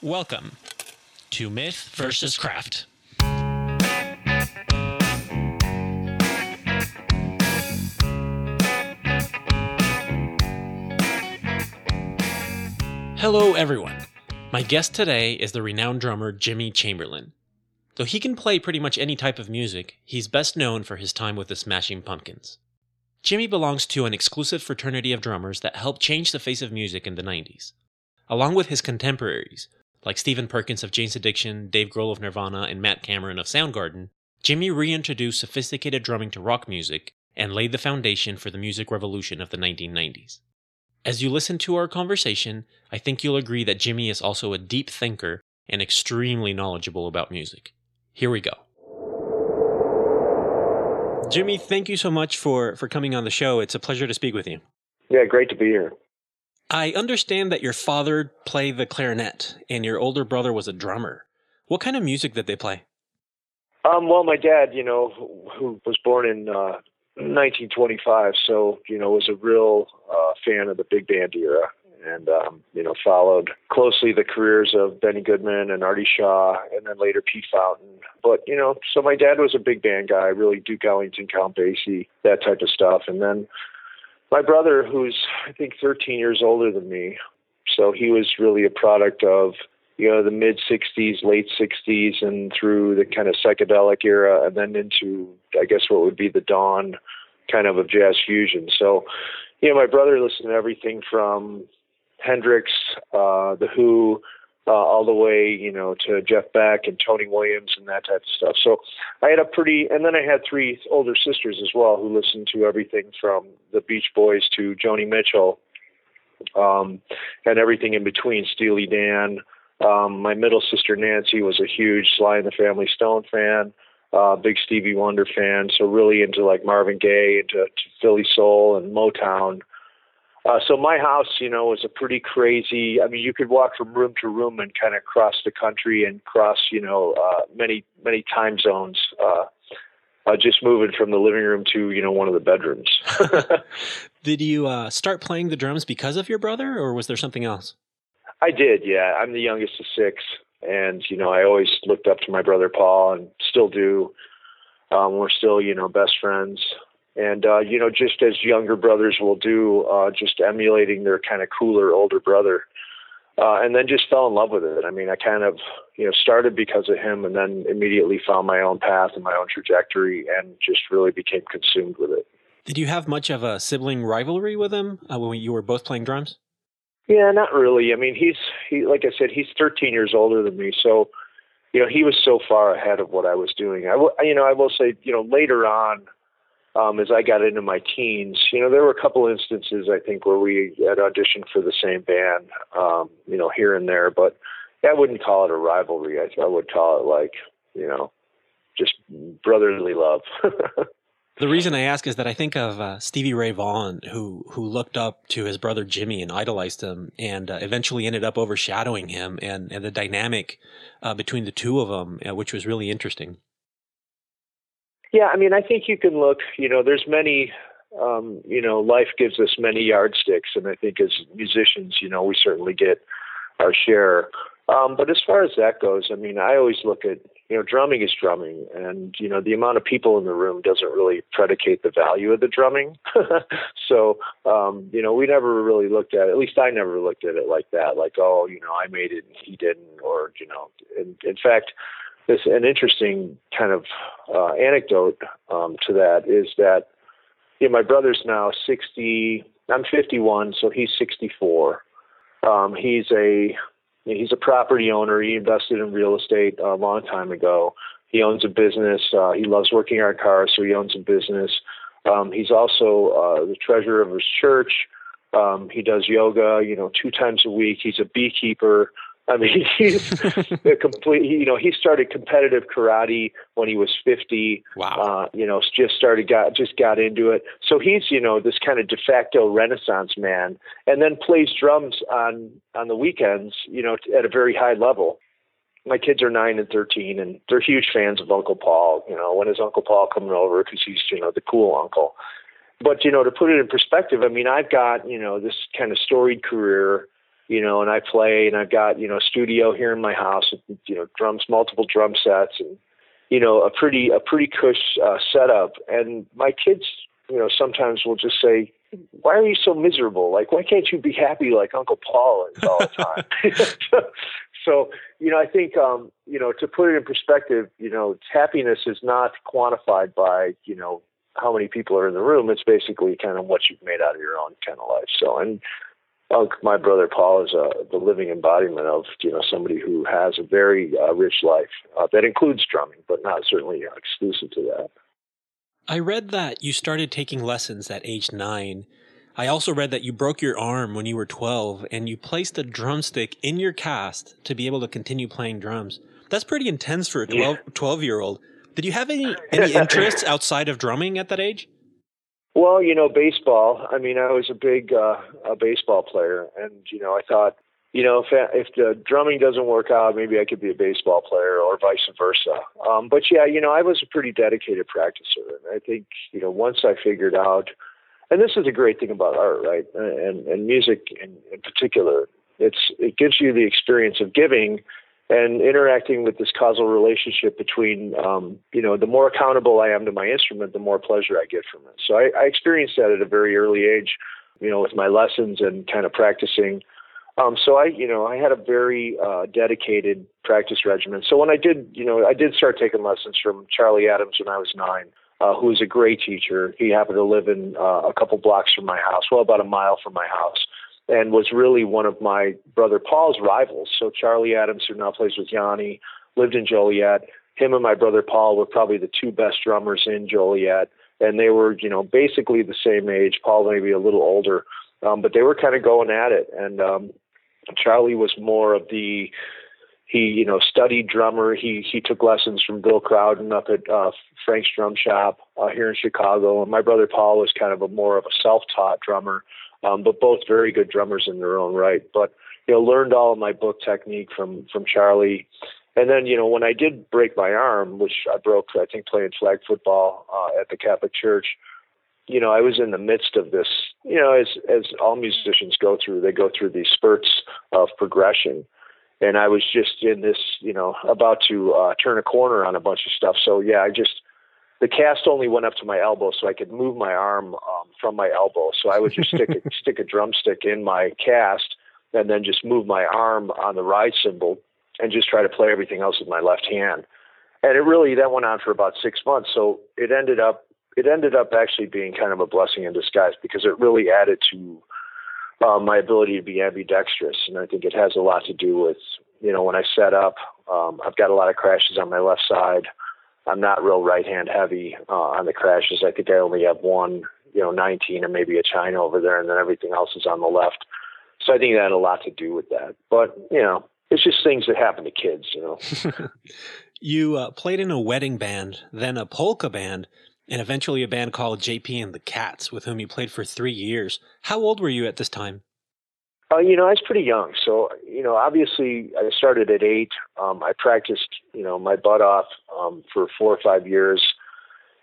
Welcome to Myth versus Craft. Hello, everyone. My guest today is the renowned drummer Jimmy Chamberlin. Though he can play pretty much any type of music, he's best known for his time with the Smashing Pumpkins. Jimmy belongs to an exclusive fraternity of drummers that helped change the face of music in the 90s. Along with his contemporaries, like Stephen Perkins of Jane's Addiction, Dave Grohl of Nirvana, and Matt Cameron of Soundgarden, Jimmy reintroduced sophisticated drumming to rock music and laid the foundation for the music revolution of the 1990s. As you listen to our conversation, I think you'll agree that Jimmy is also a deep thinker and extremely knowledgeable about music. Here we go. Jimmy, thank you so much for, for coming on the show. It's a pleasure to speak with you. Yeah, great to be here. I understand that your father played the clarinet and your older brother was a drummer. What kind of music did they play? Um, well, my dad, you know, who was born in uh, 1925, so you know, was a real uh, fan of the big band era, and um, you know, followed closely the careers of Benny Goodman and Artie Shaw, and then later Pete Fountain. But you know, so my dad was a big band guy, really Duke Ellington, Count Basie, that type of stuff, and then my brother, who's I think 13 years older than me, so he was really a product of you know the mid 60s late 60s and through the kind of psychedelic era and then into i guess what would be the dawn kind of of jazz fusion. So you know my brother listened to everything from hendrix uh the who uh, all the way, you know, to Jeff Beck and Tony Williams and that type of stuff. So I had a pretty, and then I had three older sisters as well who listened to everything from the Beach Boys to Joni Mitchell, um, and everything in between. Steely Dan, um, my middle sister Nancy was a huge Sly and the Family Stone fan, uh, big Stevie Wonder fan. So really into like Marvin Gaye, into Philly soul and Motown. Uh, so my house, you know, was a pretty crazy. I mean, you could walk from room to room and kind of cross the country and cross, you know, uh, many many time zones. Uh, uh, just moving from the living room to you know one of the bedrooms. Did you uh, start playing the drums because of your brother, or was there something else? I did, yeah. I'm the youngest of six, and you know I always looked up to my brother Paul, and still do. Um, we're still, you know, best friends, and uh, you know, just as younger brothers will do, uh, just emulating their kind of cooler older brother, uh, and then just fell in love with it. I mean, I kind of, you know, started because of him, and then immediately found my own path and my own trajectory, and just really became consumed with it. Did you have much of a sibling rivalry with him uh, when you were both playing drums? Yeah, not really. I mean, he's he like I said, he's 13 years older than me, so you know he was so far ahead of what I was doing. I w- you know I will say you know later on, um, as I got into my teens, you know there were a couple instances I think where we had auditioned for the same band, um, you know here and there, but I wouldn't call it a rivalry. I, I would call it like you know just brotherly love. The reason I ask is that I think of uh, Stevie Ray Vaughan, who who looked up to his brother Jimmy and idolized him, and uh, eventually ended up overshadowing him, and and the dynamic uh, between the two of them, uh, which was really interesting. Yeah, I mean, I think you can look. You know, there's many. Um, you know, life gives us many yardsticks, and I think as musicians, you know, we certainly get our share. Um, but as far as that goes, I mean, I always look at you know, drumming is drumming, and you know, the amount of people in the room doesn't really predicate the value of the drumming. so, um, you know, we never really looked at it. At least I never looked at it like that. Like, oh, you know, I made it and he didn't, or you know, in, in fact, this an interesting kind of uh, anecdote um, to that is that you know, my brother's now sixty. I'm 51, so he's 64. Um, he's a he's a property owner. He invested in real estate a long time ago. He owns a business. Uh, he loves working on cars, so he owns a business. Um, he's also uh, the treasurer of his church. Um, he does yoga, you know, two times a week. He's a beekeeper. I mean, he's a complete. You know, he started competitive karate when he was fifty. Wow. Uh, you know, just started got just got into it. So he's you know this kind of de facto Renaissance man, and then plays drums on on the weekends. You know, at a very high level. My kids are nine and thirteen, and they're huge fans of Uncle Paul. You know, when is Uncle Paul coming over? Because he's you know the cool uncle. But you know, to put it in perspective, I mean, I've got you know this kind of storied career you know, and I play, and I've got you know a studio here in my house, with, you know, drums, multiple drum sets, and you know a pretty a pretty cush uh, setup. And my kids, you know, sometimes will just say, "Why are you so miserable? Like, why can't you be happy like Uncle Paul is all the time?" so, you know, I think um, you know to put it in perspective, you know, happiness is not quantified by you know how many people are in the room. It's basically kind of what you've made out of your own kind of life. So, and My brother Paul, is uh, the living embodiment of you know somebody who has a very uh, rich life uh, that includes drumming, but not certainly exclusive to that. I read that you started taking lessons at age nine. I also read that you broke your arm when you were 12 and you placed a drumstick in your cast to be able to continue playing drums. That's pretty intense for a 12, yeah. 12 year old. Did you have any, any interests outside of drumming at that age? Well, you know, baseball. I mean, I was a big uh, a baseball player, and you know, I thought, you know, if if the drumming doesn't work out, maybe I could be a baseball player, or vice versa. Um, but yeah, you know, I was a pretty dedicated practicer, and I think, you know, once I figured out, and this is a great thing about art, right, and and music in, in particular, it's it gives you the experience of giving and interacting with this causal relationship between, um, you know, the more accountable I am to my instrument, the more pleasure I get from it. So I, I experienced that at a very early age, you know, with my lessons and kind of practicing. Um, so I, you know, I had a very uh, dedicated practice regimen. So when I did, you know, I did start taking lessons from Charlie Adams when I was nine, uh, who was a great teacher. He happened to live in uh, a couple blocks from my house, well, about a mile from my house and was really one of my brother Paul's rivals. So Charlie Adams, who now plays with Yanni, lived in Joliet. Him and my brother Paul were probably the two best drummers in Joliet, and they were, you know, basically the same age. Paul maybe a little older, um, but they were kind of going at it. And um, Charlie was more of the he, you know, studied drummer. He he took lessons from Bill Crowden up at uh, Frank's Drum Shop uh, here in Chicago, and my brother Paul was kind of a more of a self-taught drummer um, but both very good drummers in their own right. But you know, learned all of my book technique from from Charlie. And then, you know, when I did break my arm, which I broke, I think, playing flag football uh, at the Catholic Church, you know, I was in the midst of this. You know, as as all musicians go through, they go through these spurts of progression. And I was just in this, you know, about to uh, turn a corner on a bunch of stuff. So yeah, I just the cast only went up to my elbow, so I could move my arm um, from my elbow. So I would just stick a, stick a drumstick in my cast, and then just move my arm on the ride cymbal, and just try to play everything else with my left hand. And it really that went on for about six months. So it ended up it ended up actually being kind of a blessing in disguise because it really added to uh, my ability to be ambidextrous, and I think it has a lot to do with you know when I set up, um, I've got a lot of crashes on my left side. I'm not real right hand heavy uh, on the crashes. I think I only have one, you know, 19 and maybe a China over there, and then everything else is on the left. So I think that had a lot to do with that. But you know, it's just things that happen to kids, you know. you uh, played in a wedding band, then a polka band, and eventually a band called JP and the Cats, with whom you played for three years. How old were you at this time? Uh, you know, I was pretty young, so you know, obviously, I started at eight. Um, I practiced, you know, my butt off um, for four or five years.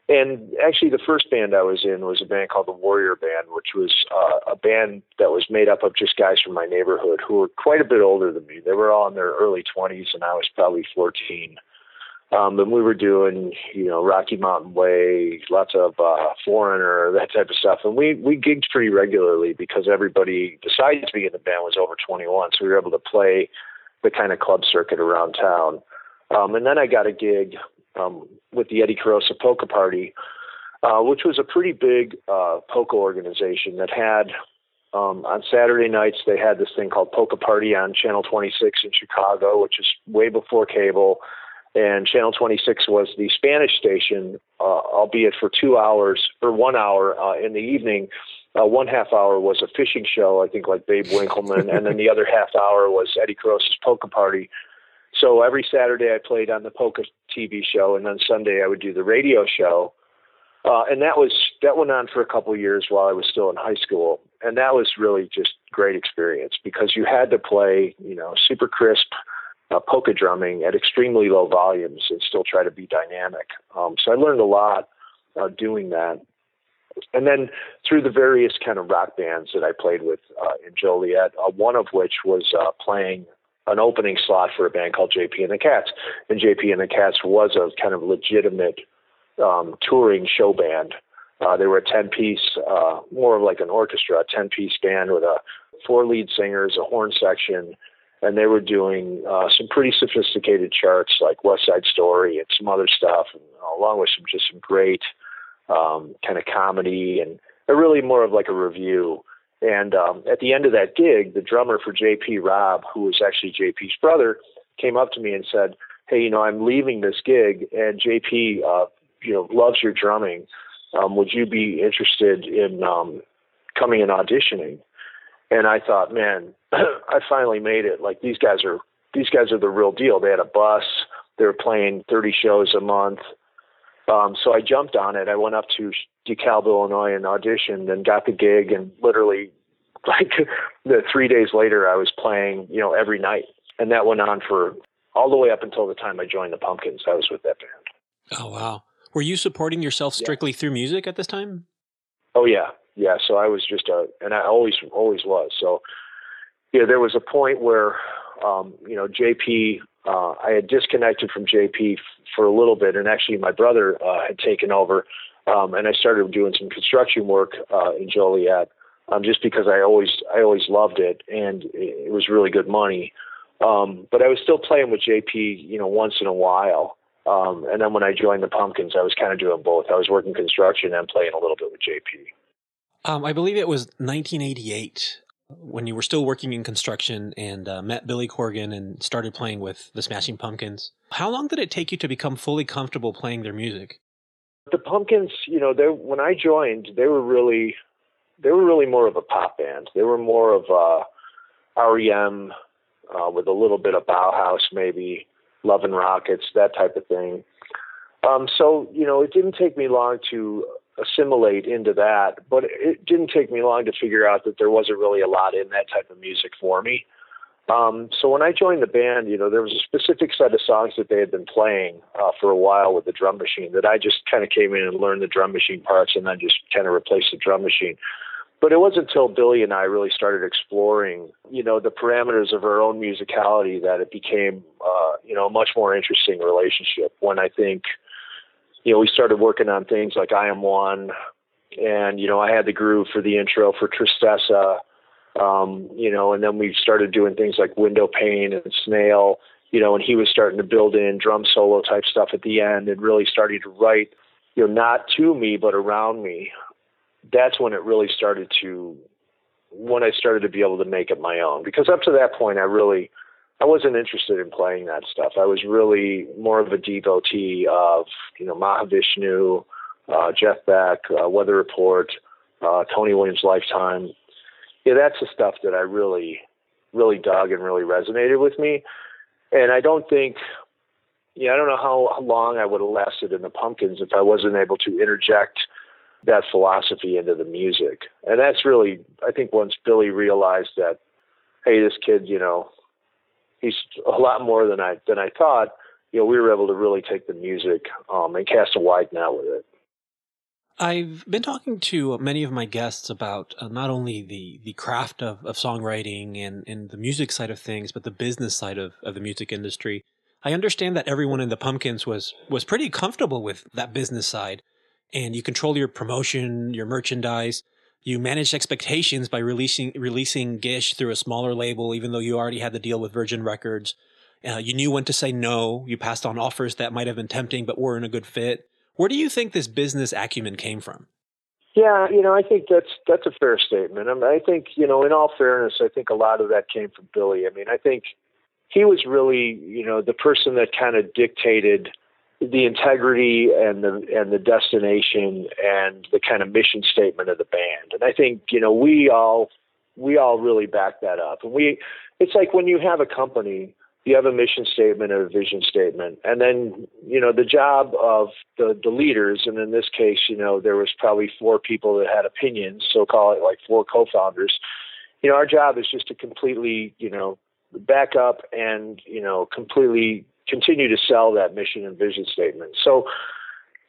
And actually, the first band I was in was a band called the Warrior Band, which was uh, a band that was made up of just guys from my neighborhood who were quite a bit older than me. They were all in their early 20s, and I was probably 14. Um, and we were doing, you know, Rocky Mountain Way, lots of uh, Foreigner, that type of stuff. And we we gigged pretty regularly because everybody, besides being in the band, was over 21, so we were able to play the kind of club circuit around town. Um, and then I got a gig um, with the Eddie Korosa Polka Party, uh, which was a pretty big uh, polka organization that had um, on Saturday nights they had this thing called Polka Party on Channel 26 in Chicago, which is way before cable and Channel 26 was the Spanish station, uh, albeit for two hours or one hour uh, in the evening. Uh, one half hour was a fishing show, I think, like Babe Winkelman, and then the other half hour was Eddie Korosa's polka party. So every Saturday I played on the polka TV show, and then Sunday I would do the radio show. Uh, and that was that went on for a couple years while I was still in high school, and that was really just great experience because you had to play, you know, super crisp uh, polka drumming at extremely low volumes and still try to be dynamic. Um, so I learned a lot uh, doing that. and then through the various kind of rock bands that I played with uh, in Joliet, uh, one of which was uh, playing an opening slot for a band called JP and the Cats. And JP and the Cats was a kind of legitimate um, touring show band. Uh, they were a 10 piece, more of like an orchestra, a 10 piece band with a four lead singers, a horn section, and they were doing uh, some pretty sophisticated charts like West Side Story and some other stuff, and, uh, along with some just some great um, kind of comedy and really more of like a review. And um, at the end of that gig, the drummer for JP, Rob, who was actually JP's brother, came up to me and said, "Hey, you know, I'm leaving this gig, and JP, uh, you know, loves your drumming. Um, would you be interested in um, coming and auditioning?" And I thought, man, I finally made it. Like these guys are these guys are the real deal. They had a bus. They were playing 30 shows a month. Um, so I jumped on it. I went up to DeKalb, Illinois, and auditioned, and got the gig. And literally, like the three days later, I was playing, you know, every night, and that went on for all the way up until the time I joined the Pumpkins. I was with that band. Oh wow! Were you supporting yourself strictly yeah. through music at this time? Oh yeah, yeah. So I was just a, and I always always was. So yeah, there was a point where, um, you know, JP uh, I had disconnected from JP f- for a little bit, and actually my brother uh, had taken over, um, and I started doing some construction work uh, in Joliet, um, just because I always I always loved it, and it was really good money. Um, but I was still playing with JP, you know, once in a while. Um, and then when I joined the Pumpkins, I was kind of doing both. I was working construction and playing a little bit with JP. Um, I believe it was 1988 when you were still working in construction and uh, met Billy Corgan and started playing with the Smashing Pumpkins. How long did it take you to become fully comfortable playing their music? The Pumpkins, you know, they when I joined, they were really they were really more of a pop band. They were more of a REM uh, with a little bit of Bauhaus, maybe Love and Rockets, that type of thing. Um, so you know, it didn't take me long to assimilate into that. But it didn't take me long to figure out that there wasn't really a lot in that type of music for me. Um, so when I joined the band, you know, there was a specific set of songs that they had been playing uh, for a while with the drum machine that I just kind of came in and learned the drum machine parts and then just kind of replaced the drum machine. But it wasn't until Billy and I really started exploring, you know, the parameters of our own musicality that it became, uh, you know, a much more interesting relationship. When I think, you know, we started working on things like I Am One, and you know, I had the groove for the intro for Tristessa, um, you know, and then we started doing things like Window Paine and Snail, you know, and he was starting to build in drum solo type stuff at the end and really starting to write, you know, not to me but around me. That's when it really started to, when I started to be able to make it my own. Because up to that point, I really I wasn't interested in playing that stuff. I was really more of a devotee of, you know, Mahavishnu, uh, Jeff Beck, uh, Weather Report, uh, Tony Williams' Lifetime. Yeah, that's the stuff that I really, really dug and really resonated with me. And I don't think, yeah, I don't know how long I would have lasted in the Pumpkins if I wasn't able to interject that philosophy into the music. And that's really, I think, once Billy realized that, hey, this kid, you know, he's a lot more than I than I thought. You know, we were able to really take the music um, and cast a wide net with it. I've been talking to many of my guests about uh, not only the, the craft of, of songwriting and, and the music side of things, but the business side of, of the music industry. I understand that everyone in the Pumpkins was was pretty comfortable with that business side, and you control your promotion, your merchandise you managed expectations by releasing releasing Gish through a smaller label, even though you already had the deal with Virgin Records. Uh, you knew when to say no. You passed on offers that might have been tempting but weren't a good fit. Where do you think this business acumen came from? Yeah, you know, I think that's that's a fair statement. I, mean, I think, you know, in all fairness, I think a lot of that came from Billy. I mean, I think he was really, you know, the person that kind of dictated the integrity and the and the destination and the kind of mission statement of the band. And I think you know we all we all really back that up. And we it's like when you have a company, you have a mission statement and a vision statement, and then you know the job of the the leaders. And in this case, you know there was probably four people that had opinions, so call it like four co-founders. You know our job is just to completely you know back up and you know completely continue to sell that mission and vision statement. So,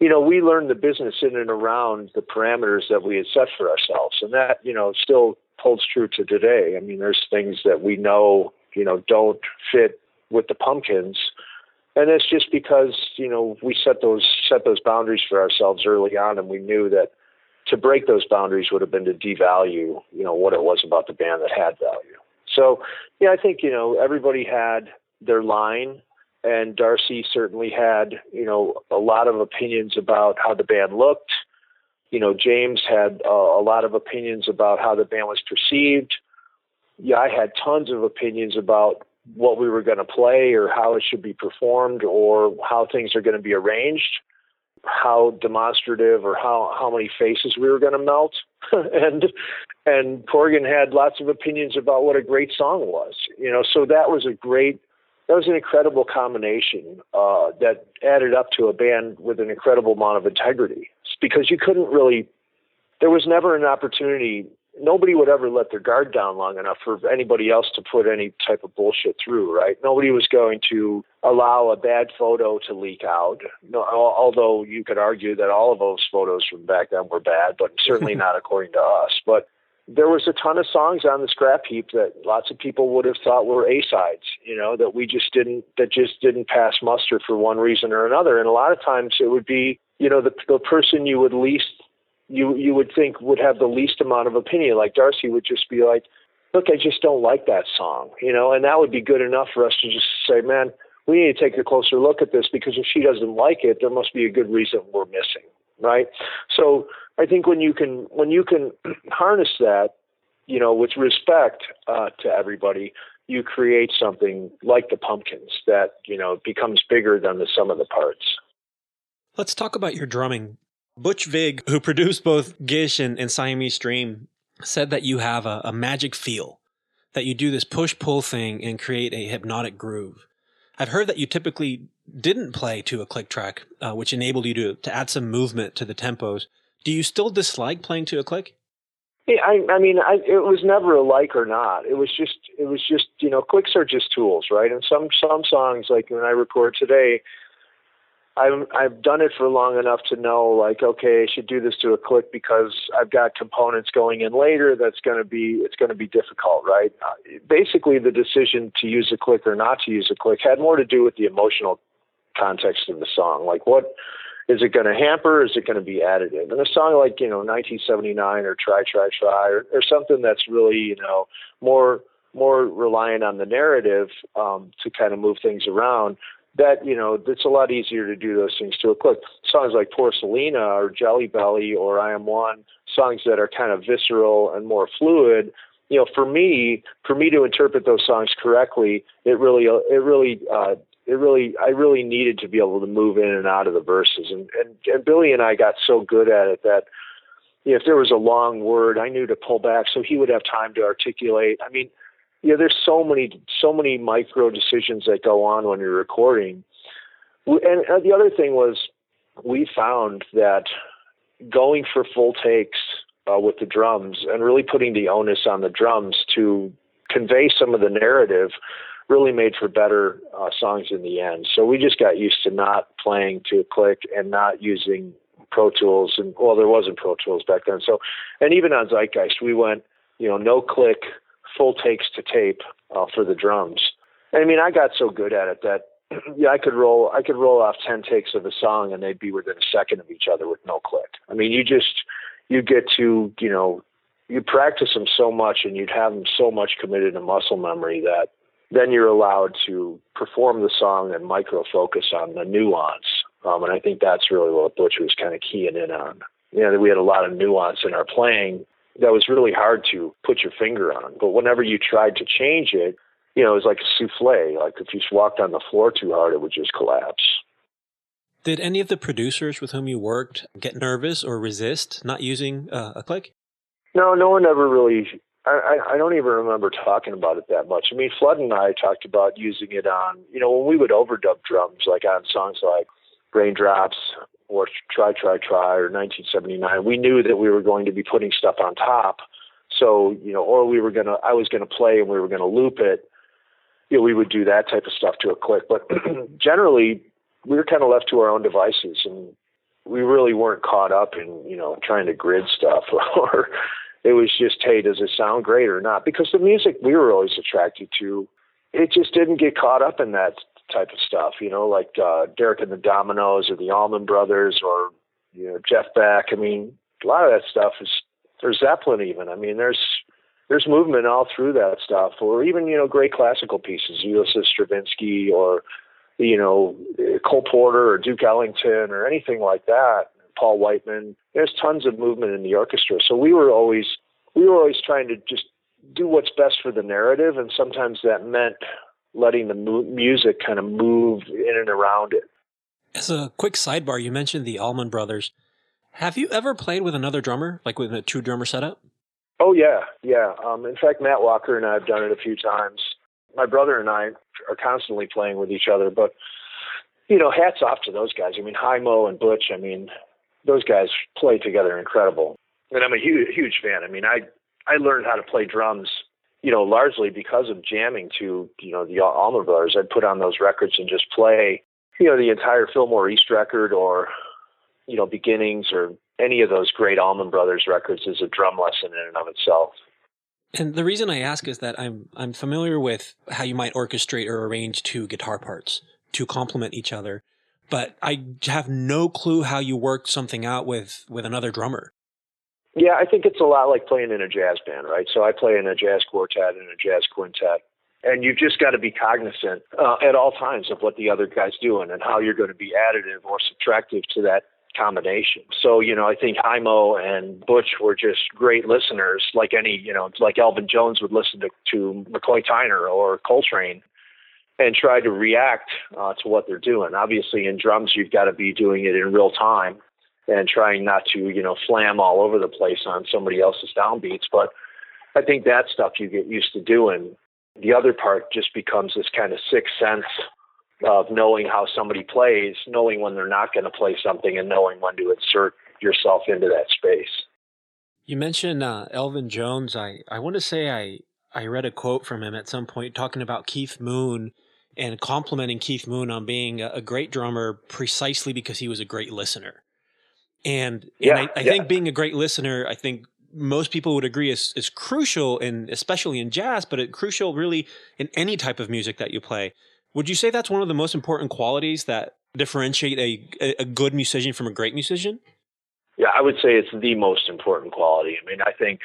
you know, we learned the business in and around the parameters that we had set for ourselves. And that, you know, still holds true to today. I mean, there's things that we know, you know, don't fit with the pumpkins. And it's just because, you know, we set those set those boundaries for ourselves early on and we knew that to break those boundaries would have been to devalue, you know, what it was about the band that had value. So, yeah, I think, you know, everybody had their line and Darcy certainly had, you know, a lot of opinions about how the band looked. You know, James had uh, a lot of opinions about how the band was perceived. Yeah, I had tons of opinions about what we were going to play or how it should be performed or how things are going to be arranged, how demonstrative or how how many faces we were going to melt. and and Corgan had lots of opinions about what a great song was. You know, so that was a great that was an incredible combination uh, that added up to a band with an incredible amount of integrity. because you couldn't really, there was never an opportunity. Nobody would ever let their guard down long enough for anybody else to put any type of bullshit through, right? Nobody was going to allow a bad photo to leak out. No, although you could argue that all of those photos from back then were bad, but certainly not according to us. But there was a ton of songs on the scrap heap that lots of people would have thought were A sides, you know, that we just didn't that just didn't pass muster for one reason or another. And a lot of times it would be, you know, the the person you would least you you would think would have the least amount of opinion. Like Darcy would just be like, Look, I just don't like that song, you know, and that would be good enough for us to just say, Man, we need to take a closer look at this because if she doesn't like it, there must be a good reason we're missing. Right. So I think when you can when you can harness that, you know, with respect uh, to everybody, you create something like the pumpkins that you know becomes bigger than the sum of the parts. Let's talk about your drumming. Butch Vig, who produced both Gish and, and Siamese Dream, said that you have a, a magic feel, that you do this push pull thing and create a hypnotic groove. I've heard that you typically didn't play to a click track, uh, which enabled you to, to add some movement to the tempos. Do you still dislike playing to a click? Yeah, I, I mean, I, it was never a like or not. It was just, it was just, you know, clicks are just tools, right? And some some songs, like when I record today, I've I've done it for long enough to know, like, okay, I should do this to a click because I've got components going in later. That's going to be, it's going to be difficult, right? Basically, the decision to use a click or not to use a click had more to do with the emotional context of the song, like what is it going to hamper? Is it going to be additive? And a song like, you know, 1979 or Try, Try, Try, or, or something that's really, you know, more more reliant on the narrative um, to kind of move things around. That you know, it's a lot easier to do those things to a click. Songs like Porcelina or Jelly Belly or I Am One, songs that are kind of visceral and more fluid. You know, for me, for me to interpret those songs correctly, it really, it really uh, it really I really needed to be able to move in and out of the verses and and, and Billy and I got so good at it that if there was a long word I knew to pull back so he would have time to articulate. I mean, you know, there's so many so many micro decisions that go on when you're recording. And, and the other thing was we found that going for full takes uh, with the drums and really putting the onus on the drums to convey some of the narrative really made for better uh, songs in the end. So we just got used to not playing to a click and not using Pro Tools. And well, there wasn't Pro Tools back then. So, and even on Zeitgeist, we went, you know, no click, full takes to tape uh, for the drums. And I mean, I got so good at it that yeah, I could roll, I could roll off ten takes of a song, and they'd be within a second of each other with no click. I mean, you just you get to you know you practice them so much, and you'd have them so much committed to muscle memory that then you're allowed to perform the song and micro focus on the nuance. Um, and I think that's really what Butch was kind of keying in on. You know, we had a lot of nuance in our playing that was really hard to put your finger on. But whenever you tried to change it, you know, it was like a souffle. Like if you walked on the floor too hard, it would just collapse. Did any of the producers with whom you worked get nervous or resist not using uh, a click? No, no one ever really I, I don't even remember talking about it that much. I mean, Flood and I talked about using it on, you know, when we would overdub drums, like on songs like Raindrops or Try, Try, Try or 1979, we knew that we were going to be putting stuff on top. So, you know, or we were going to, I was going to play and we were going to loop it. You know, we would do that type of stuff to a click. But generally, we were kind of left to our own devices. And we really weren't caught up in you know trying to grid stuff or it was just hey does it sound great or not? Because the music we were always attracted to it just didn't get caught up in that type of stuff you know like uh derek and the dominoes or the allman brothers or you know jeff beck. I mean a lot of that stuff is there's zeppelin even. I mean there's there's movement all through that stuff. Or even you know great classical pieces ulysses stravinsky or you know, Cole Porter or Duke Ellington or anything like that, Paul Whiteman. There's tons of movement in the orchestra. So we were always we were always trying to just do what's best for the narrative, and sometimes that meant letting the mu- music kind of move in and around it. As a quick sidebar, you mentioned the Allman Brothers. Have you ever played with another drummer, like with a two drummer setup? Oh yeah, yeah. Um, in fact, Matt Walker and I have done it a few times my brother and I are constantly playing with each other. But you know, hats off to those guys. I mean, Jaimoe and Butch. I mean, those guys play together incredible, and I'm a huge huge fan. I mean, I I learned how to play drums. You know, largely because of jamming to you know the Allman Brothers. I'd put on those records and just play, you know, the entire Fillmore East record or, you know, Beginnings or any of those great Allman Brothers records is a drum lesson in and of itself. And the reason I ask is that I'm I'm familiar with how you might orchestrate or arrange two guitar parts to complement each other, but I have no clue how you work something out with with another drummer. Yeah, I think it's a lot like playing in a jazz band, right? So I play in a jazz quartet and a jazz quintet, and you've just got to be cognizant uh, at all times of what the other guy's doing and how you're going to be additive or subtractive to that combination. So, you know, I think Jaimoe and Butch were just great listeners, like any, you know, like Elvin Jones would listen to, to McCoy Tyner or Coltrane and try to react uh, to what they're doing. Obviously, in drums, you've got to be doing it in real time and trying not to, you know, flam all over the place on somebody else's downbeats. But I think that stuff you get used to doing. The other part just becomes this kind of sixth sense of knowing how somebody plays, knowing when they're not going to play something, and knowing when to insert yourself into that space. You mentioned uh, Elvin Jones. I, I want to say I, I read a quote from him at some point talking about Keith Moon and complimenting Keith Moon on being a, great drummer precisely because he was a great listener. And, yeah, and I, I yeah. think being a great listener, I think most people would agree is, is crucial in, especially in jazz, but it crucial really in any type of music that you play. Would you say that's one of the most important qualities that differentiate a, a good musician from a great musician? Yeah, I would say it's the most important quality. I mean, I think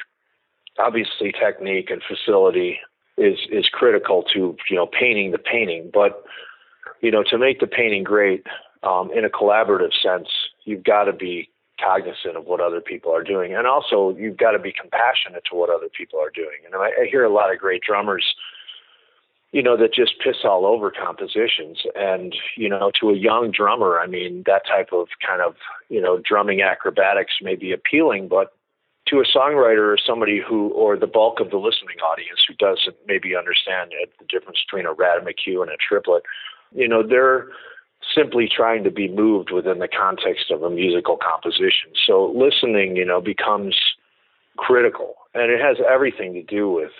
obviously technique and facility is is critical to you know painting the painting, but you know to make the painting great um, in a collaborative sense, you've got to be cognizant of what other people are doing, and also you've got to be compassionate to what other people are doing. And I, I hear a lot of great drummers you know, that just piss all over compositions. And, you know, to a young drummer, I mean, that type of kind of, you know, drumming acrobatics may be appealing, but to a songwriter or somebody who, or the bulk of the listening audience who doesn't maybe understand the difference between a Ratamacue and a triplet, you know, they're simply trying to be moved within the context of a musical composition. So listening, you know, becomes critical and it has everything to do with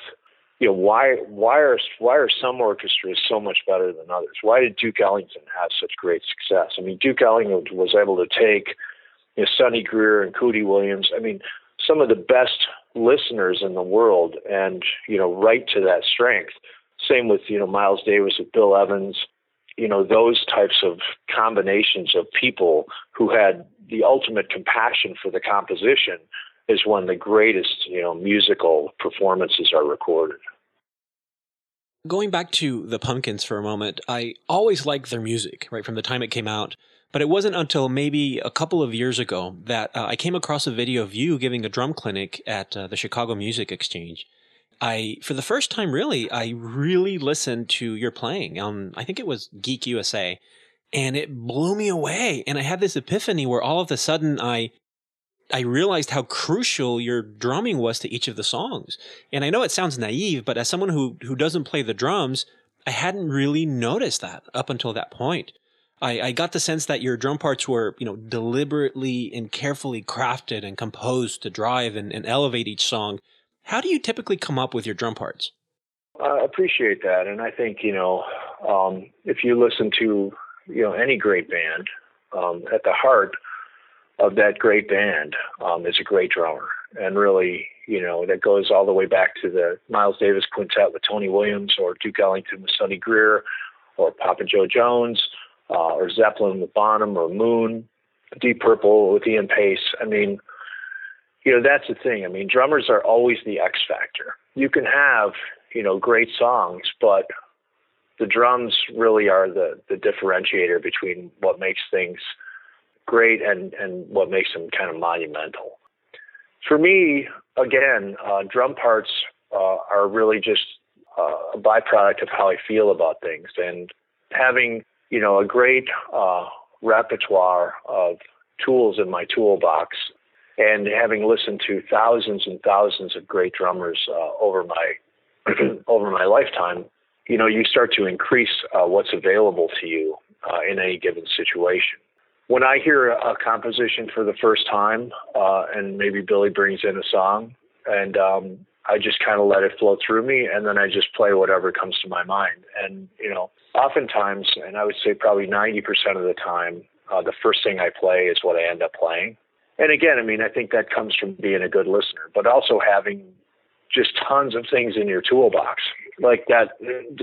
you know why why are why are some orchestras so much better than others? Why did Duke Ellington have such great success? I mean, Duke Ellington was able to take you know, Sonny Greer and Cootie Williams. I mean, some of the best listeners in the world, and you know, right to that strength. Same with you know Miles Davis with Bill Evans. You know, those types of combinations of people who had the ultimate compassion for the composition is when the greatest, you know, musical performances are recorded. Going back to the Pumpkins for a moment, I always liked their music, right, from the time it came out. But it wasn't until maybe a couple of years ago that uh, I came across a video of you giving a drum clinic at uh, the Chicago Music Exchange. I, for the first time, really, I really listened to your playing on, I think it was Geek USA, and it blew me away. And I had this epiphany where all of a sudden I I realized how crucial your drumming was to each of the songs. And I know it sounds naive, but as someone who who doesn't play the drums, I hadn't really noticed that up until that point. I, I got the sense that your drum parts were, you know, deliberately and carefully crafted and composed to drive and, and elevate each song. How do you typically come up with your drum parts? I appreciate that, and I think you know, um, if you listen to you know any great band, um, at the heart, of that great band um, is a great drummer. And really, you know, that goes all the way back to the Miles Davis quintet with Tony Williams or Duke Ellington with Sonny Greer or Papa Joe Jones uh, or Zeppelin with Bonham or Moon, Deep Purple with Ian Paice. I mean, you know, that's the thing. I mean, drummers are always the X factor. You can have, you know, great songs, but the drums really are the, the differentiator between what makes things great and, and what makes them kind of monumental. For me, again, uh, drum parts uh, are really just uh, a byproduct of how I feel about things. And having, you know, a great uh, repertoire of tools in my toolbox and having listened to thousands and thousands of great drummers uh, over my over my lifetime, you know, you start to increase uh, what's available to you uh, in any given situation. When I hear a, composition for the first time, uh, and maybe Billy brings in a song, and um, I just kind of let it flow through me, and then I just play whatever comes to my mind. And you know, oftentimes, and I would say probably 90% of the time, uh, the first thing I play is what I end up playing. And again, I mean, I think that comes from being a good listener, but also having just tons of things in your toolbox. Like that,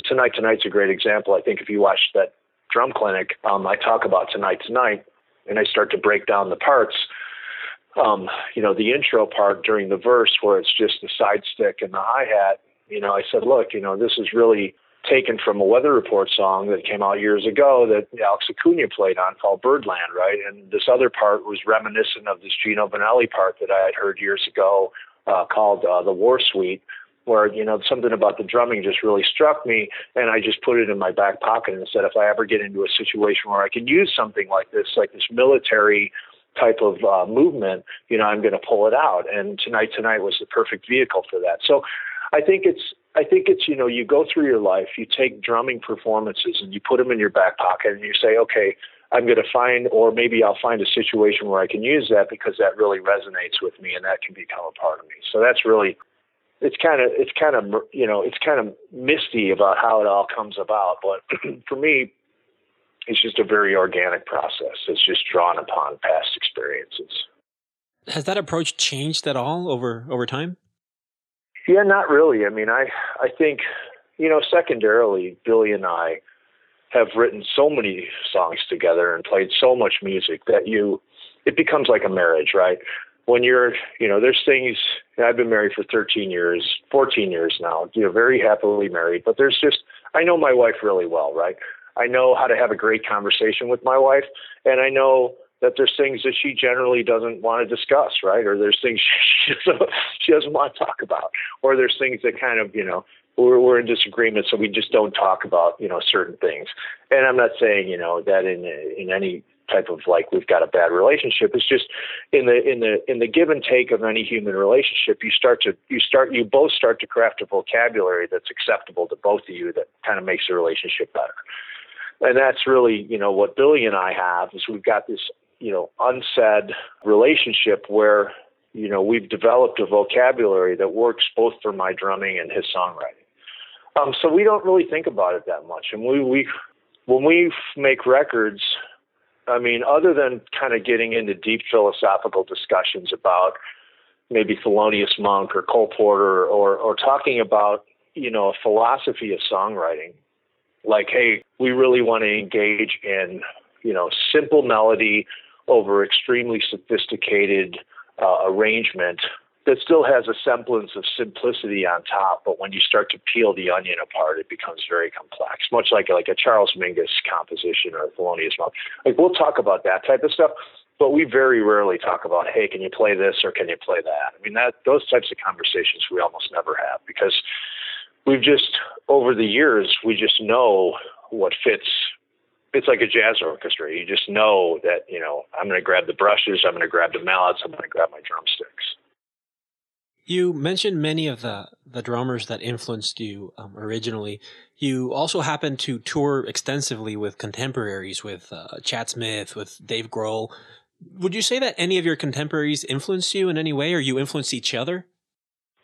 Tonight Tonight's a great example. I think if you watch that drum clinic, um, I talk about Tonight Tonight and I start to break down the parts. Um, you know, the intro part during the verse where it's just the side stick and the hi hat, you know, I said, look, you know, this is really taken from a weather report song that came out years ago that Alex Acuna played on called Birdland, right? And this other part was reminiscent of this Gino Vannelli part that I had heard years ago uh, called uh, the War Suite, where you know something about the drumming just really struck me, and I just put it in my back pocket and said, if I ever get into a situation where I can use something like this, like this military type of uh, movement, you know, I'm going to pull it out. And tonight, tonight was the perfect vehicle for that. So, I think it's I think it's you know you go through your life, you take drumming performances and you put them in your back pocket, and you say, okay, I'm going to find, or maybe I'll find a situation where I can use that because that really resonates with me, and that can become a part of me. So that's really, it's kind of, it's kind of, you know, it's kind of misty about how it all comes about. But for me, it's just a very organic process. It's just drawn upon past experiences. Has that approach changed at all over over time? Yeah, not really. I mean, I I think, you know, secondarily, Billy and I have written so many songs together and played so much music that you it becomes like a marriage, right? When you're, you know, there's things I've been married for 13 years, 14 years now, you know, very happily married, but there's just I know my wife really well, right? I know how to have a great conversation with my wife and I know that there's things that she generally doesn't want to discuss, right? Or there's things she doesn't, she doesn't want to talk about, or there's things that kind of, you know, we're, we're in disagreement, so we just don't talk about you know certain things. And I'm not saying you know that in in any type of like we've got a bad relationship. It's just in the in the in the give and take of any human relationship, you start to you start you both start to craft a vocabulary that's acceptable to both of you that kind of makes the relationship better. And that's really you know what Billy and I have is we've got this you know unsaid relationship where you know we've developed a vocabulary that works both for my drumming and his songwriting. Um, so we don't really think about it that much. And we, we when we make records, I mean, other than kind of getting into deep philosophical discussions about maybe Thelonious Monk or Cole Porter or, or talking about, you know, a philosophy of songwriting, like, hey, we really want to engage in, you know, simple melody over extremely sophisticated uh, arrangement that still has a semblance of simplicity on top, but when you start to peel the onion apart, it becomes very complex. Much like like a Charles Mingus composition or a Thelonious Monk. Like we'll talk about that type of stuff, but we very rarely talk about, hey, can you play this or can you play that? I mean, that those types of conversations we almost never have because we've just over the years we just know what fits it's like a jazz orchestra. You just know that, you know, I'm going to grab the brushes, I'm going to grab the mallets, I'm going to grab my drumsticks. You mentioned many of the, the drummers that influenced you um, originally. You also happen to tour extensively with contemporaries, with uh, Chad Smith, with Dave Grohl. Would you say that any of your contemporaries influenced you in any way, or you influenced each other?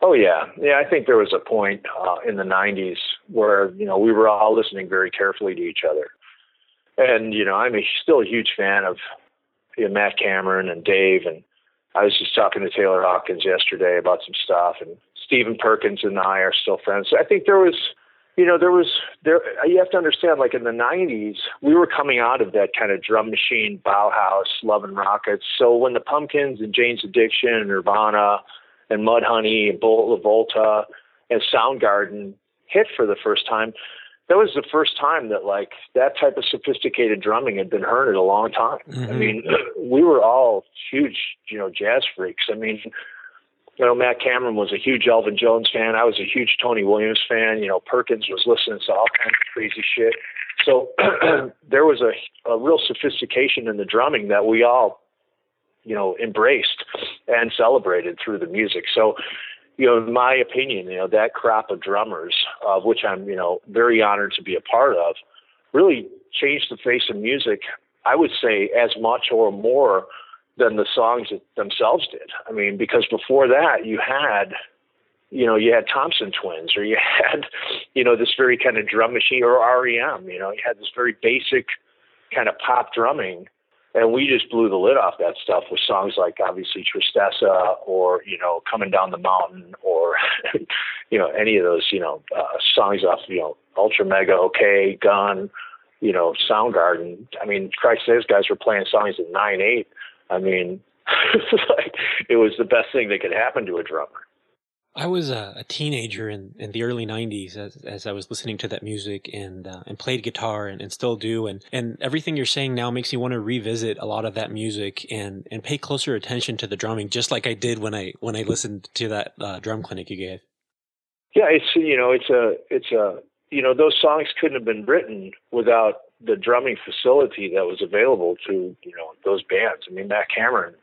Oh yeah, yeah. I think there was a point uh, in the '90s where you know we were all listening very carefully to each other, and you know I'm a, still a huge fan of you know, Matt Cameron and Dave, and I was just talking to Taylor Hawkins yesterday about some stuff, and Stephen Perkins and I are still friends. So I think there was, you know, there was there. You have to understand, like in the '90s, we were coming out of that kind of drum machine, Bauhaus, Love and Rockets. So when the Pumpkins and Jane's Addiction, and Nirvana, and Mudhoney, and Bolt Volta, and Soundgarden hit for the first time, that was the first time that like that type of sophisticated drumming had been heard in a long time. Mm-hmm. I mean, we were all huge, you know, jazz freaks. I mean, you know, Matt Cameron was a huge Elvin Jones fan. I was a huge Tony Williams fan. You know, Perkins was listening to all kinds of crazy shit. So there was a, a real sophistication in the drumming that we all, you know, embraced and celebrated through the music. So, you know, in my opinion, you know, that crop of drummers, of which I'm, you know, very honored to be a part of, really changed the face of music. I would say as much or more than the songs themselves did. I mean, because before that, you had, you know, you had Thompson Twins, or you had, you know, this very kind of drum machine, or REM. You know, you had this very basic kind of pop drumming, and we just blew the lid off that stuff with songs like obviously Tristessa, or you know, Coming Down the Mountain, or you know, any of those, you know, uh, songs off, you know, Ultramega, OK, Gun, you know, Soundgarden. I mean, Christ, those guys were playing songs at nine eight I mean, like, it was the best thing that could happen to a drummer. I was a, a teenager in, in the early '90s as, as I was listening to that music and uh, and played guitar and, and still do and and everything you're saying now makes me want to revisit a lot of that music and and pay closer attention to the drumming, just like I did when I when I listened to that uh, drum clinic you gave. Yeah, it's you know it's a it's a you know those songs couldn't have been written without the drumming facility that was available to you know those bands. I mean, Matt Cameron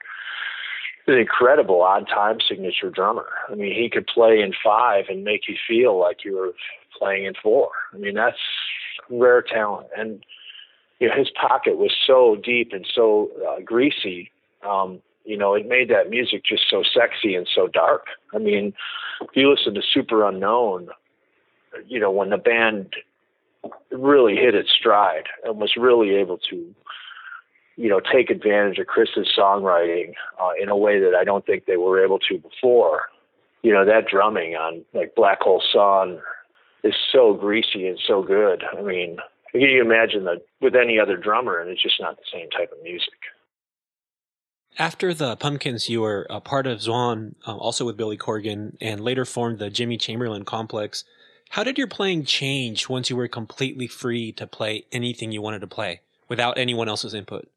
an incredible odd time signature drummer. I mean, he could play in five and make you feel like you were playing in four. I mean, that's rare talent, and you know his pocket was so deep and so uh, greasy. Um, you know, it made that music just so sexy and so dark. I mean, if you listen to Superunknown, you know, when the band really hit its stride and was really able to, you know, take advantage of Chris's songwriting uh, in a way that I don't think they were able to before. You know, that drumming on like Black Hole Sun is so greasy and so good. I mean, can you imagine that with any other drummer, and it's just not the same type of music. After the Pumpkins, you were a part of Zwan, uh, also with Billy Corgan, and later formed the Jimmy Chamberlin Complex. How did your playing change once you were completely free to play anything you wanted to play without anyone else's input?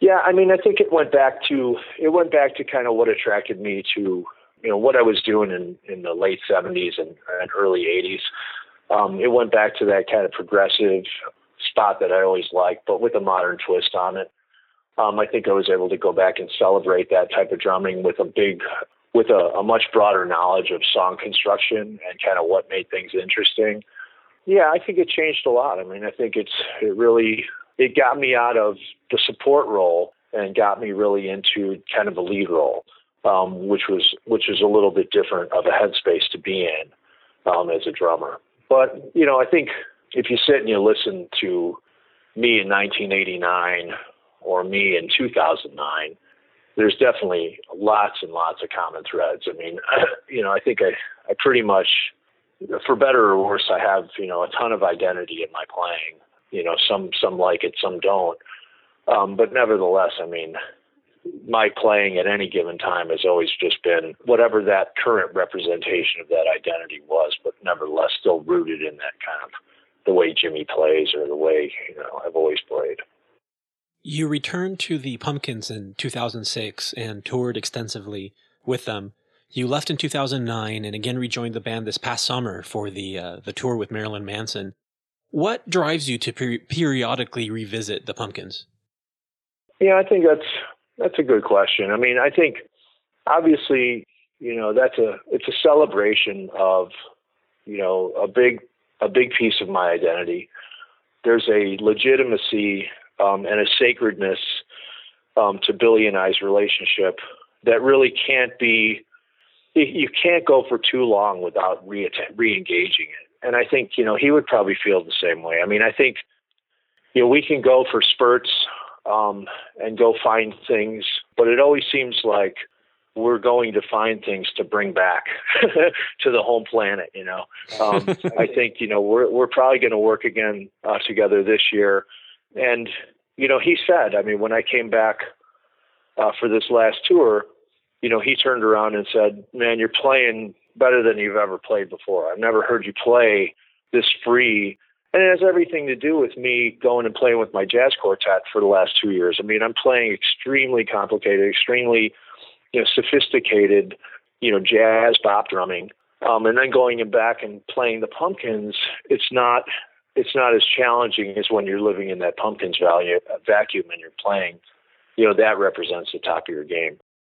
Yeah, I mean, I think it went back to it went back to kind of what attracted me to you know what I was doing in in the late '70s and, and early '80s. Um, it went back to that kind of progressive spot that I always liked, but with a modern twist on it. Um, I think I was able to go back and celebrate that type of drumming with a big with a, a much broader knowledge of song construction and kind of what made things interesting. Yeah, I think it changed a lot. I mean, I think it's it really it got me out of the support role and got me really into kind of a lead role, um, which was which was a little bit different of a headspace to be in um, as a drummer. But you know, I think if you sit and you listen to me in 1989 or me in 2009, there's definitely lots and lots of common threads. I mean, you know, I think I, I pretty much, for better or worse, I have, you know, a ton of identity in my playing. You know, some some like it, some don't. Um, but nevertheless, I mean, my playing at any given time has always just been whatever that current representation of that identity was, but nevertheless still rooted in that kind of the way Jimmy plays or the way you know I've always played. You returned to the Pumpkins in 2006 and toured extensively with them. You left in 2009 and again rejoined the band this past summer for the uh, the tour with Marilyn Manson. What drives you to per- periodically revisit the Pumpkins? Yeah, I think that's that's a good question. I mean, I think obviously, you know, that's a it's a celebration of, you know, a big a big piece of my identity. There's a legitimacy um, and a sacredness um, to Billy and I's relationship that really can't be. You can't go for too long without re engaging it, and I think you know he would probably feel the same way. I mean, I think you know we can go for spurts um, and go find things, but it always seems like we're going to find things to bring back to the home planet. You know, um, I think you know we're we're probably going to work again uh, together this year, and you know he said, I mean, when I came back uh, for this last tour, you know, he turned around and said, "Man, you're playing better than you've ever played before. I've never heard you play this free." And it has everything to do with me going and playing with my jazz quartet for the last two years. I mean, I'm playing extremely complicated, extremely you know, sophisticated, you know, jazz bop drumming. Um, and then going and back and playing the pumpkins, it's not it's not as challenging as when you're living in that pumpkins value, vacuum and you're playing. You know, that represents the top of your game.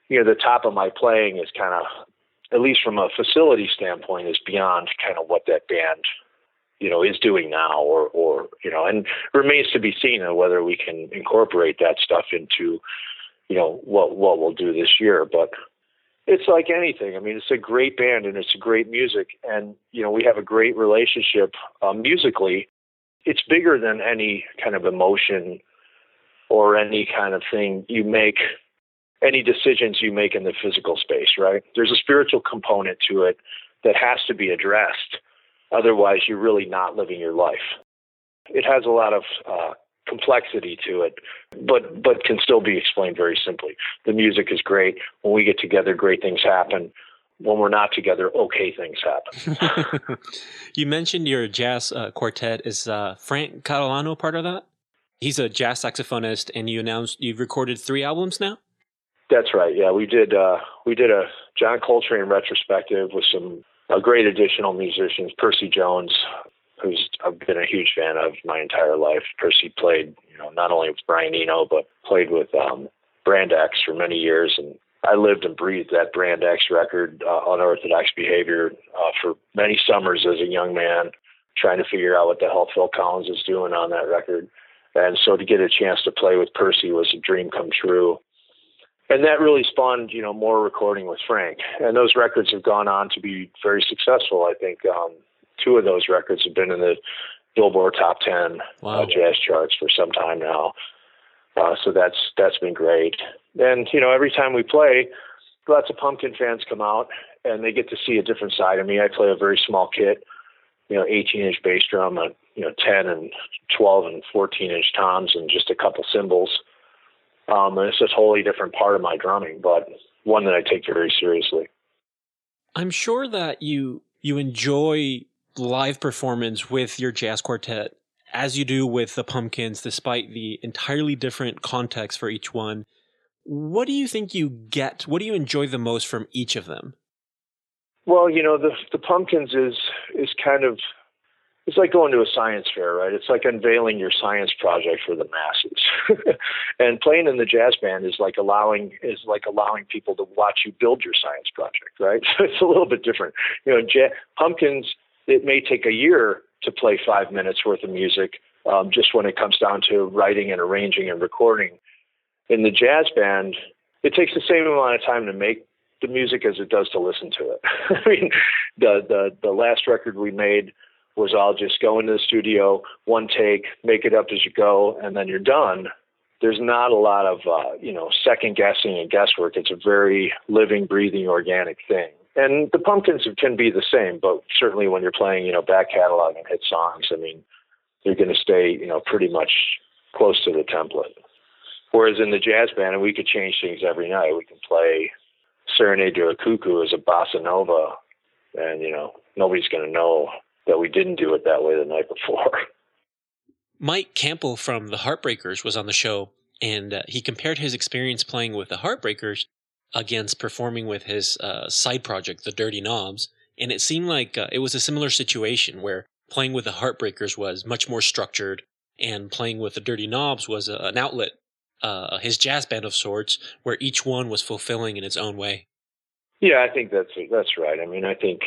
You know, the top of my playing is kind of, at least from a facility standpoint, is beyond kind of what that band, you know, is doing now, or or you know, and remains to be seen whether we can incorporate that stuff into you know what what we'll do this year. But it's like anything. I mean, it's a great band and it's a great music, and you know we have a great relationship uh, musically. It's bigger than any kind of emotion or any kind of thing you make, any decisions you make in the physical space. Right? There's a spiritual component to it that has to be addressed. Otherwise, you're really not living your life. It has a lot of uh, complexity to it, but but can still be explained very simply. The music is great. When we get together, great things happen. When we're not together, okay things happen. you mentioned your jazz uh, quartet. Is uh, Frank Catalano part of that? He's a jazz saxophonist, and you announced you've recorded three albums now. That's right. Yeah, we did. Uh, we did a John Coltrane retrospective with some great additional musicians. Percy Jones, who's I've been a huge fan of my entire life. Percy played, you know, not only with Brian Eno, but played with um, Brand X for many years, and I lived and breathed that Brand X record, uh, Unorthodox Behavior, uh, for many summers as a young man, trying to figure out what the hell Phil Collins is doing on that record. And so to get a chance to play with Percy was a dream come true. And that really spawned, you know, more recording with Frank. And those records have gone on to be very successful. I think um, two of those records have been in the Billboard Top Ten uh, wow. uh, jazz charts for some time now. Uh, so that's that's been great. And you know, every time we play, lots of Pumpkin fans come out and they get to see a different side of me. I play a very small kit, you know, 18 inch bass drum, a, you know, 10 and 12 and 14 inch toms, and just a couple cymbals. Um, and it's a totally different part of my drumming, but one that I take very seriously. I'm sure that you you enjoy live performance with your jazz quartet as you do with the Pumpkins, despite the entirely different context for each one. What do you think you get? What do you enjoy the most from each of them? Well, you know, the the Pumpkins is is kind of it's like going to a science fair, right? It's like unveiling your science project for the masses. and playing in the jazz band is like allowing is like allowing people to watch you build your science project, right? So it's a little bit different. You know, ja- Pumpkins it may take a year to play five minutes worth of music um, just when it comes down to writing and arranging and recording. In the jazz band, it takes the same amount of time to make the music as it does to listen to it. I mean, the, the the last record we made was I'll just go into the studio, one take, make it up as you go, and then you're done. There's not a lot of uh, you know second guessing and guesswork. It's a very living, breathing, organic thing. And the Pumpkins can be the same, but certainly when you're playing, you know, back catalog and hit songs, I mean, you're going to stay, you know, pretty much close to the template. Whereas in the jazz band, and we could change things every night. We can play Serenade to a Cuckoo as a bossa nova, and you know, nobody's going to know that we didn't do it that way the night before. Mike Campbell from the Heartbreakers was on the show, and uh, he compared his experience playing with the Heartbreakers against performing with his uh, side project, the Dirty Knobs, and it seemed like uh, it was a similar situation where playing with the Heartbreakers was much more structured, and playing with the Dirty Knobs was a, an outlet, uh, his jazz band of sorts, where each one was fulfilling in its own way. Yeah, I think that's that's right. I mean, I think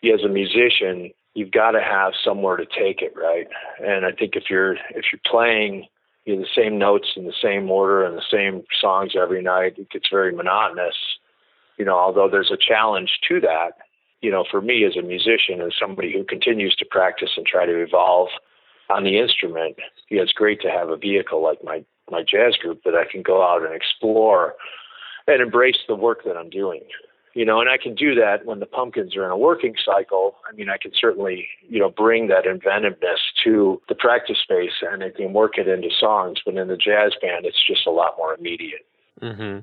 he as a musician, you've got to have somewhere to take it, right? And I think if you're if you're playing you know, the same notes in the same order and the same songs every night, it gets very monotonous. You know, although there's a challenge to that, you know, for me as a musician and somebody who continues to practice and try to evolve on the instrument, know, it's great to have a vehicle like my my jazz group that I can go out and explore and embrace the work that I'm doing. You know, and I can do that when the pumpkins are in a working cycle. I mean, I can certainly, you know, bring that inventiveness to the practice space and I can work it into songs. But in the jazz band, it's just a lot more immediate. Mm-hmm.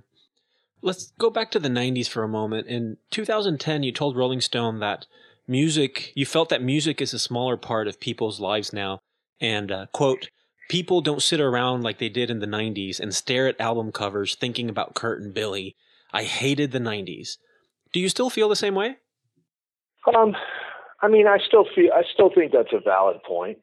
Let's go back to the 90s for a moment. In 2010, you told Rolling Stone that music, you felt that music is a smaller part of people's lives now. And, uh, quote, people don't sit around like they did in the 90s and stare at album covers thinking about Kurt and Billy. I hated the 90s. Do you still feel the same way? Um, I mean, I still feel, I still think that's a valid point.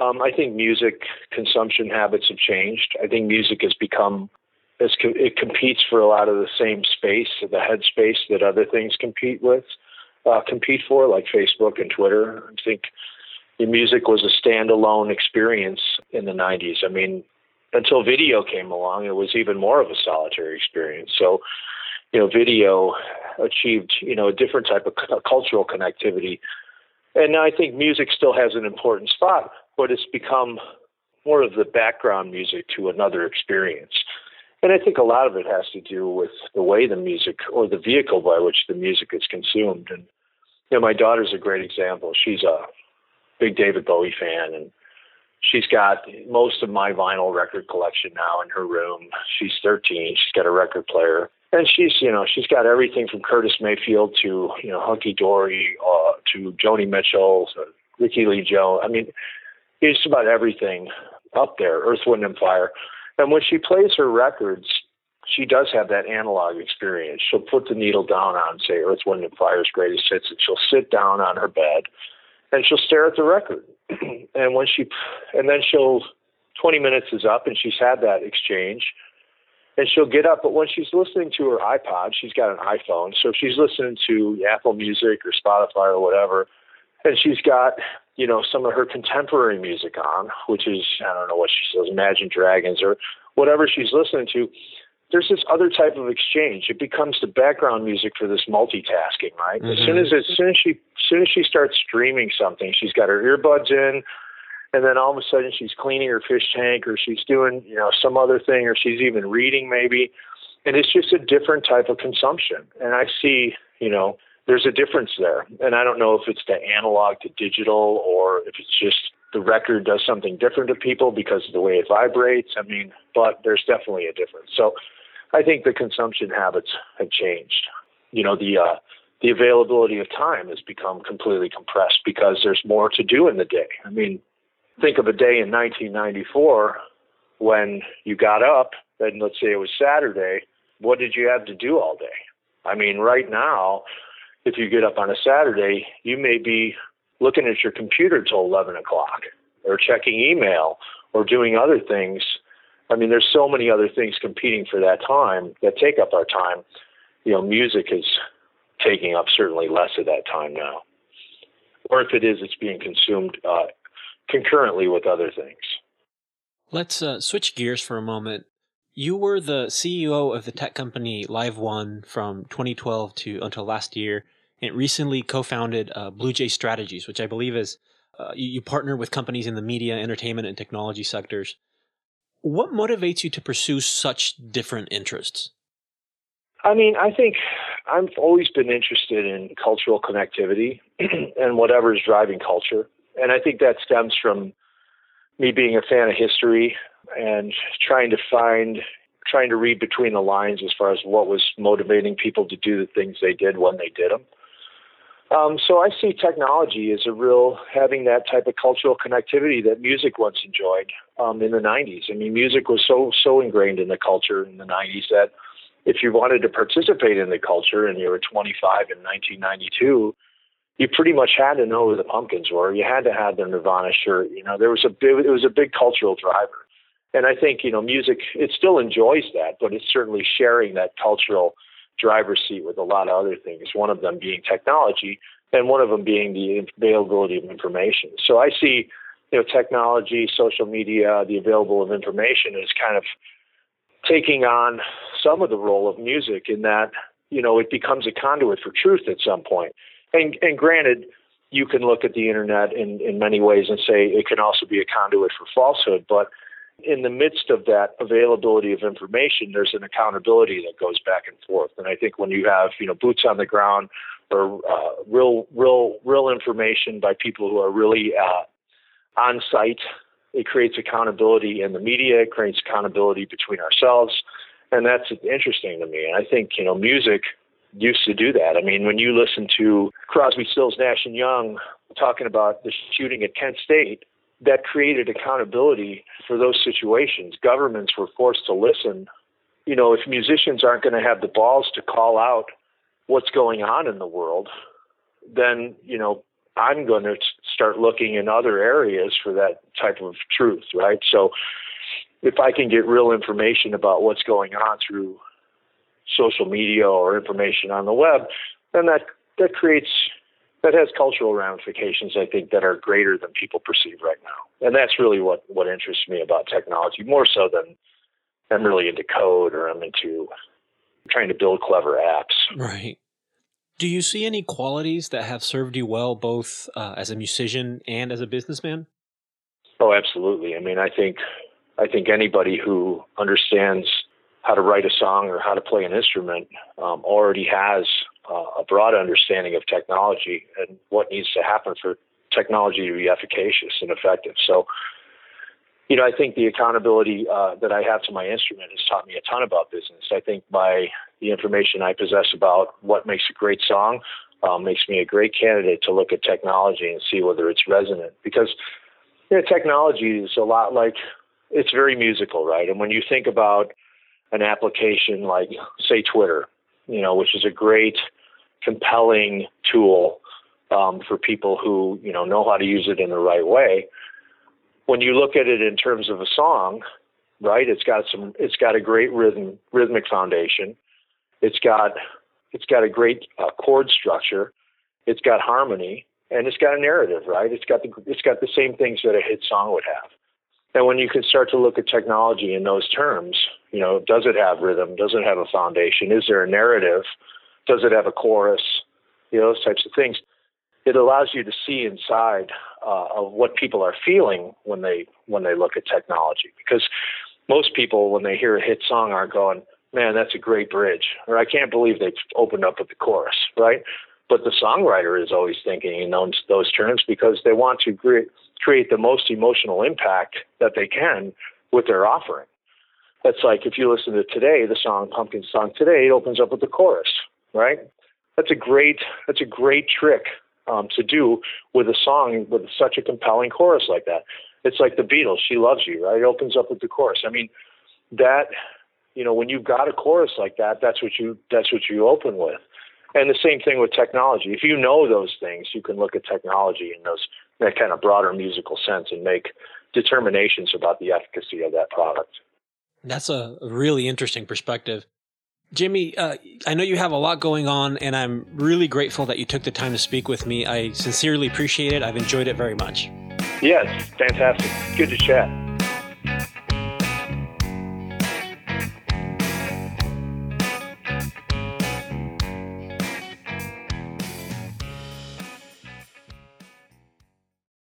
Um, I think music consumption habits have changed. I think music has become, it competes for a lot of the same space, the headspace that other things compete with, uh, compete for, like Facebook and Twitter. I think the music was a standalone experience in the 90s. I mean, until video came along, it was even more of a solitary experience. So, you know, video achieved, you know, a different type of cultural connectivity. And I think music still has an important spot, but it's become more of the background music to another experience. And I think a lot of it has to do with the way the music or the vehicle by which the music is consumed. And you know, my daughter's a great example. She's a big David Bowie fan, and she's got most of my vinyl record collection now in her room. She's 13. She's got a record player, and she's you know she's got everything from Curtis Mayfield to you know Hunky Dory uh, to Joni Mitchell, to Rickie Lee Jones. I mean, it's about everything up there. Earth, Wind, and Fire. And when she plays her records, she does have that analog experience. She'll put the needle down on, say, Earth, Wind, and Fire's greatest hits, and she'll sit down on her bed and she'll stare at the record. and when she, and then she'll, 20 minutes is up and she's had that exchange and she'll get up. But when she's listening to her iPod, she's got an iPhone. So if she's listening to Apple Music or Spotify or whatever, and she's got, you know, some of her contemporary music on, which is, I don't know what she says, Imagine Dragons or whatever she's listening to, there's this other type of exchange. It becomes the background music for this multitasking, right? Mm-hmm. As soon as as soon as she as soon as she starts streaming something, she's got her earbuds in, and then all of a sudden she's cleaning her fish tank or she's doing you know some other thing or she's even reading maybe, and it's just a different type of consumption. And I see you know there's a difference there, and I don't know if it's the analog to digital or if it's just the record does something different to people because of the way it vibrates. I mean, but there's definitely a difference. So I think the consumption habits have changed. You know, the uh, the availability of time has become completely compressed because there's more to do in the day. I mean, think of a day in 1994 when you got up and let's say it was Saturday. What did you have to do all day? I mean, right now, if you get up on a Saturday, you may be looking at your computer till 11 o'clock or checking email or doing other things I mean, there's so many other things competing for that time that take up our time. You know, music is taking up certainly less of that time now. Or if it is, it's being consumed uh, concurrently with other things. Let's uh, switch gears for a moment. You were the CEO of the tech company LiveOne from 2012 to until last year, and recently co-founded uh, Blue Jay Strategies, which I believe is uh, you, you partner with companies in the media, entertainment, and technology sectors. What motivates you to pursue such different interests? I mean, I think I've always been interested in cultural connectivity and whatever is driving culture. And I think that stems from me being a fan of history and trying to find, trying to read between the lines as far as what was motivating people to do the things they did when they did them. Um, so I see technology as a real having that type of cultural connectivity that music once enjoyed um, in the 90s. I mean, music was so so ingrained in the culture in the 90s that if you wanted to participate in the culture and you were 25 in 1992, you pretty much had to know who the Pumpkins were. You had to have the Nirvana shirt. You know, there was a big, it was a big cultural driver. And I think you know, music it still enjoys that, but it's certainly sharing that cultural driver's seat with a lot of other things, one of them being technology and one of them being the availability of information. So I see, you know, technology, social media, the available of information is kind of taking on some of the role of music in that, you know, it becomes a conduit for truth at some point. And, and granted, you can look at the internet in, in many ways and say it can also be a conduit for falsehood, but in the midst of that availability of information, there's an accountability that goes back and forth. And I think when you have, you know, boots on the ground or uh, real, real, real information by people who are really uh, on site, it creates accountability in the media. It creates accountability between ourselves, and that's interesting to me. And I think you know, music used to do that. I mean, when you listen to Crosby, Stills, Nash and Young talking about the shooting at Kent State, that created accountability for those situations. Governments were forced to listen. You know, if musicians aren't going to have the balls to call out what's going on in the world, then, you know, I'm going to start looking in other areas for that type of truth, right? So if I can get real information about what's going on through social media or information on the web, then that that creates that has cultural ramifications, I think, that are greater than people perceive right now. And that's really what, what interests me about technology, more so than I'm really into code or I'm into trying to build clever apps. Right. Do you see any qualities that have served you well, both uh, as a musician and as a businessman? Oh, absolutely. I mean, I think I think anybody who understands how to write a song or how to play an instrument um, already has uh, a broad understanding of technology and what needs to happen for technology to be efficacious and effective. So, you know, I think the accountability uh, that I have to my instrument has taught me a ton about business. I think by the information I possess about what makes a great song um, makes me a great candidate to look at technology and see whether it's resonant. Because you know, technology is a lot like it's very musical, right? And when you think about an application like, say, Twitter, you know, which is a great compelling tool um, for people who you know know how to use it in the right way. When you look at it in terms of a song, right? It's got some. It's got a great rhythm, rhythmic foundation. It's got it's got a great uh, chord structure. It's got harmony, and it's got a narrative, right? It's got the it's got the same things that a hit song would have. And when you can start to look at technology in those terms, you know, does it have rhythm? Does it have a foundation? Is there a narrative? Does it have a chorus? You know, those types of things. It allows you to see inside uh, of what people are feeling when they when they look at technology. Because most people, when they hear a hit song, aren't going, "Man, that's a great bridge," or "I can't believe they opened up with the chorus," right? But the songwriter is always thinking in those, those terms because they want to create, create the most emotional impact that they can with their offering. That's like if you listen to today, the song Pumpkin Song Today, it opens up with the chorus right? That's a great that's a great trick um, to do with a song with such a compelling chorus like that. It's like the Beatles, "She Loves You," right? It opens up with the chorus. I mean, that you know when you've got a chorus like that, that's what you that's what you open with. And the same thing with technology. If you know those things, you can look at technology in those that kind of broader musical sense and make determinations about the efficacy of that product. That's a really interesting perspective. Jimmy, uh, I know you have a lot going on, and I'm really grateful that you took the time to speak with me. I sincerely appreciate it. I've enjoyed it very much. Yes, fantastic. Good to chat.